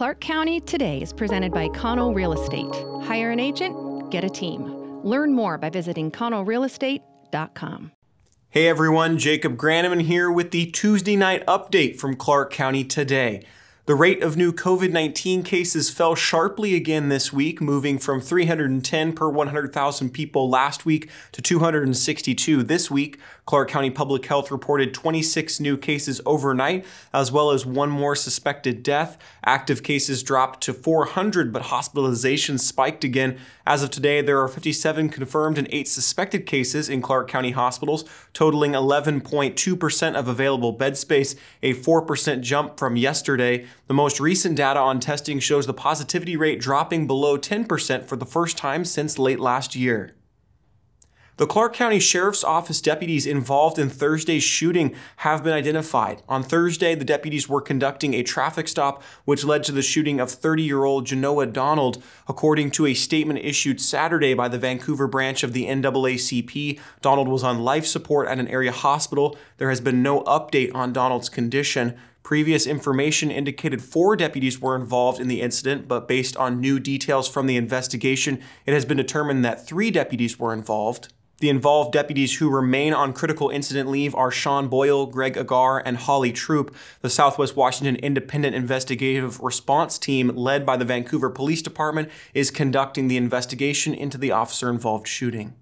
Clark County Today is presented by Connell Real Estate. Hire an agent, get a team. Learn more by visiting connellrealestate.com. Hey everyone, Jacob Granneman here with the Tuesday night update from Clark County Today. The rate of new COVID 19 cases fell sharply again this week, moving from 310 per 100,000 people last week to 262 this week. Clark County Public Health reported 26 new cases overnight, as well as one more suspected death. Active cases dropped to 400, but hospitalizations spiked again. As of today, there are 57 confirmed and 8 suspected cases in Clark County hospitals, totaling 11.2% of available bed space, a 4% jump from yesterday. The most recent data on testing shows the positivity rate dropping below 10% for the first time since late last year. The Clark County Sheriff's Office deputies involved in Thursday's shooting have been identified. On Thursday, the deputies were conducting a traffic stop which led to the shooting of 30 year old Jenoah Donald. According to a statement issued Saturday by the Vancouver branch of the NAACP, Donald was on life support at an area hospital. There has been no update on Donald's condition. Previous information indicated four deputies were involved in the incident, but based on new details from the investigation, it has been determined that three deputies were involved. The involved deputies who remain on critical incident leave are Sean Boyle, Greg Agar, and Holly Troop. The Southwest Washington Independent Investigative Response Team, led by the Vancouver Police Department, is conducting the investigation into the officer involved shooting.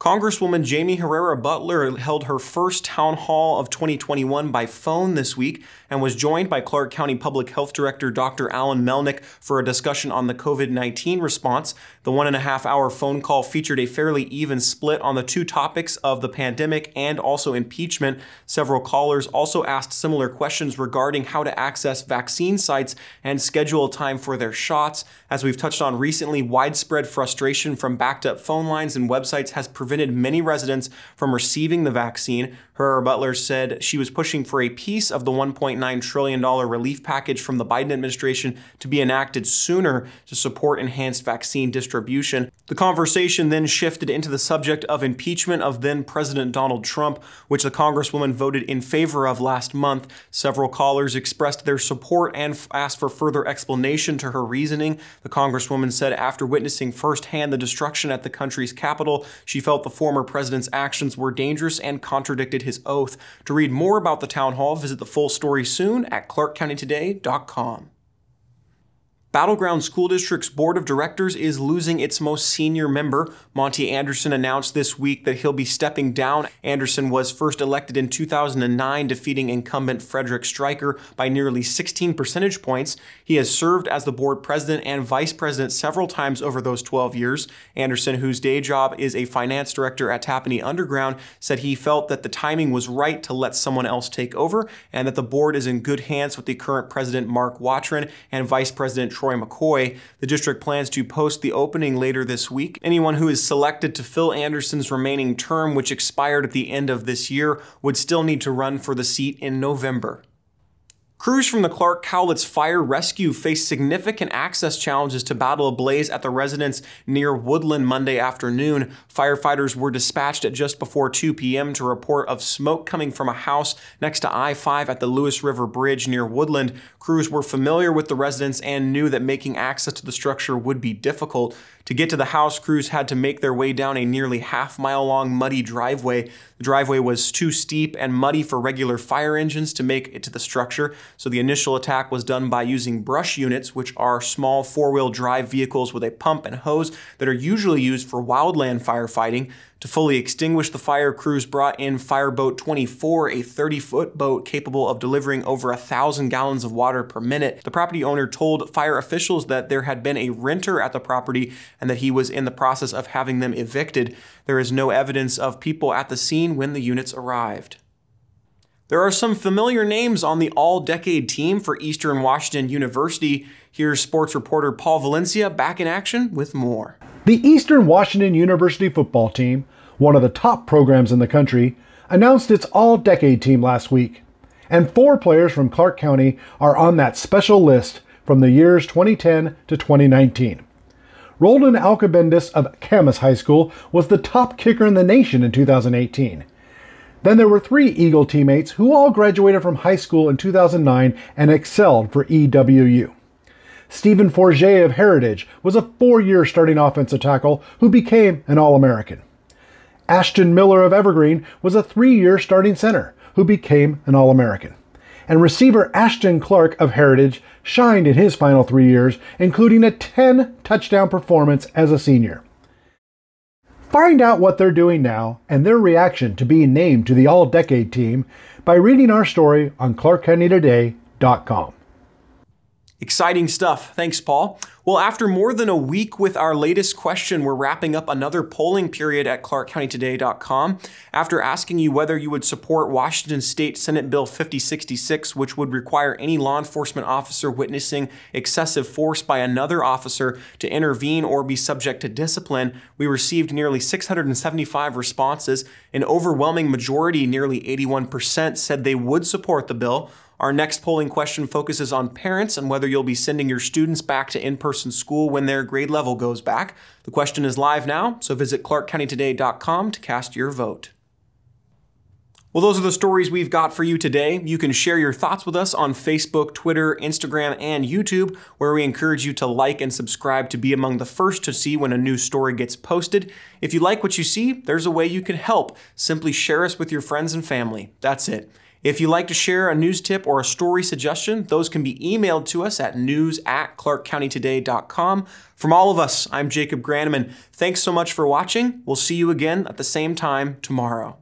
Congresswoman Jaime Herrera Beutler held her first town hall of 2021 by phone this week and was joined by Clark County Public Health Director Dr. Alan Melnick for a discussion on the COVID 19 response. The one and a half hour phone call featured a fairly even split on the two topics of the pandemic and also impeachment. Several callers also asked similar questions regarding how to access vaccine sites and schedule time for their shots. As we've touched on recently, widespread frustration from backed up phone lines and websites has prevented prevented many residents from receiving the vaccine. Herrera Beutler said she was pushing for a piece of the $1.9 trillion relief package from the Biden administration to be enacted sooner to support enhanced vaccine distribution. The conversation then shifted into the subject of impeachment of then President Donald Trump, which the Congresswoman voted in favor of last month. Several callers expressed their support and asked for further explanation to her reasoning. The Congresswoman said after witnessing firsthand the destruction at the country's capital, she felt the former president's actions were dangerous and contradicted his oath. To read more about the town hall, visit the full story soon at clarkcountytoday.com. Battle Ground School District's Board of Directors is losing its most senior member. Monty Anderson announced this week that he'll be stepping down. Anderson was first elected in 2009, defeating incumbent Frederick Stryker by nearly 16 percentage points. He has served as the board president and vice president several times over those 12 years. Anderson, whose day job is a finance director at Tapani Underground, said he felt that the timing was right to let someone else take over and that the board is in good hands with the current president, Mark Watron, and vice president, Troy McCoy. The district plans to post the opening later this week. Anyone who is selected to fill Anderson's remaining term, which expired at the end of this year, would still need to run for the seat in November. Crews from the Clark Cowlitz Fire Rescue faced significant access challenges to battle a blaze at the residence near Woodland Monday afternoon. Firefighters were dispatched at just before 2 p.m. to report of smoke coming from a house next to I-5 at the Lewis River Bridge near Woodland. Crews were familiar with the residence and knew that making access to the structure would be difficult. To get to the house, crews had to make their way down a nearly half mile long muddy driveway. The driveway was too steep and muddy for regular fire engines to make it to the structure, so the initial attack was done by using brush units, which are small four wheel drive vehicles with a pump and hose that are usually used for wildland firefighting. To fully extinguish the fire, crews brought in Fireboat 24, a 30 foot boat capable of delivering over a thousand gallons of water per minute. The property owner told fire officials that there had been a renter at the property and that he was in the process of having them evicted. There is no evidence of people at the scene when the units arrived. There are some familiar names on the all decade team for Eastern Washington University. Here's sports reporter Paul Valencia back in action with more. The Eastern Washington University football team, one of the top programs in the country, announced its all decade team last week. And four players from Clark County are on that special list from the years 2010 to 2019. Roldan Alcobendas of Camas High School was the top kicker in the nation in 2018. Then there were three Eagle teammates who all graduated from high school in 2009 and excelled for EWU. Stephen Forget of Heritage was a four year starting offensive tackle who became an All American. Ashton Miller of Evergreen was a three year starting center who became an All American. And receiver Ashton Clark of Heritage shined in his final three years, including a 10 touchdown performance as a senior. Find out what they're doing now and their reaction to being named to the All Decade team by reading our story on ClarkCountyToday.com. Exciting stuff. Thanks, Paul. Well, after more than a week with our latest question, we're wrapping up another polling period at ClarkCountyToday.com. After asking you whether you would support Washington State Senate Bill 5066, which would require any law enforcement officer witnessing excessive force by another officer to intervene or be subject to discipline, we received nearly 675 responses. An overwhelming majority, nearly 81%, said they would support the bill. Our next polling question focuses on parents and whether you'll be sending your students back to in person school when their grade level goes back. The question is live now, so visit clarkcountytoday.com to cast your vote. Well, those are the stories we've got for you today. You can share your thoughts with us on Facebook, Twitter, Instagram, and YouTube, where we encourage you to like and subscribe to be among the first to see when a new story gets posted. If you like what you see, there's a way you can help. Simply share us with your friends and family. That's it. If you'd like to share a news tip or a story suggestion, those can be emailed to us at news at clarkcountytoday.com. From all of us, I'm Jacob Granneman. Thanks so much for watching. We'll see you again at the same time tomorrow.